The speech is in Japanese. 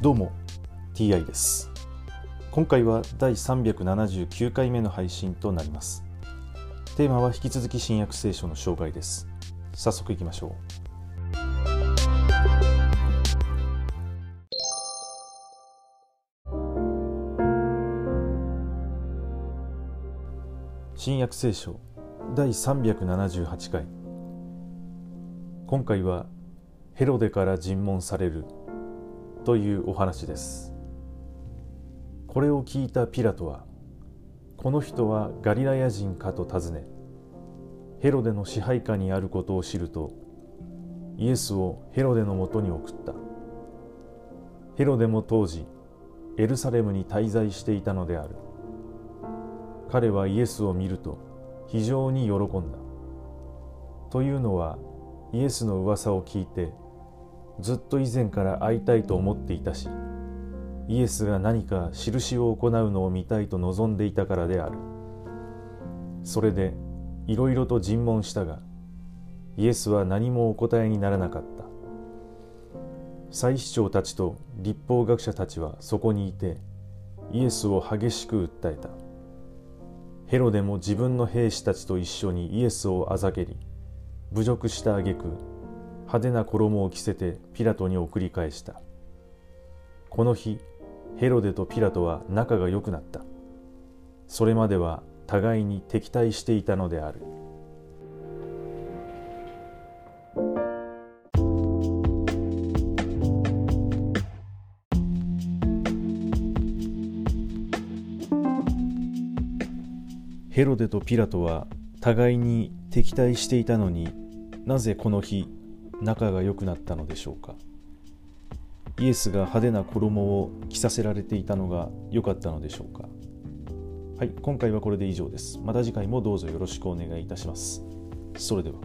どうも TI です。今回は第379回目の配信となります。テーマは引き続き新約聖書の紹介です。早速いきましょう。新約聖書第378回。今回はヘロデから尋問されるというお話です。これを聞いたピラトはこの人はガリラヤ人かと尋ねヘロデの支配下にあることを知るとイエスをヘロデのもとに送った。ヘロデも当時エルサレムに滞在していたのである。彼はイエスを見ると非常に喜んだ。というのはイエスの噂を聞いてずっと以前から会いたいと思っていたしイエスが何か印を行うのを見たいと望んでいたからである。それでいろいろと尋問したがイエスは何もお答えにならなかった。祭司長たちと立法学者たちはそこにいてイエスを激しく訴えた。ヘロデも自分の兵士たちと一緒にイエスをあざけり侮辱した挙句派手な衣を着せてピラトに送り返した。この日ヘロデとピラトは仲が良くなった。それまでは互いに敵対していたのである。ヘロデとピラトは互いに敵対していたのになぜこの日仲が良くなったのでしょうか？イエスが派手な衣を着させられていたのが良かったのでしょうか？はい今回はこれで以上です。また次回もどうぞよろしくお願いいたします。それでは。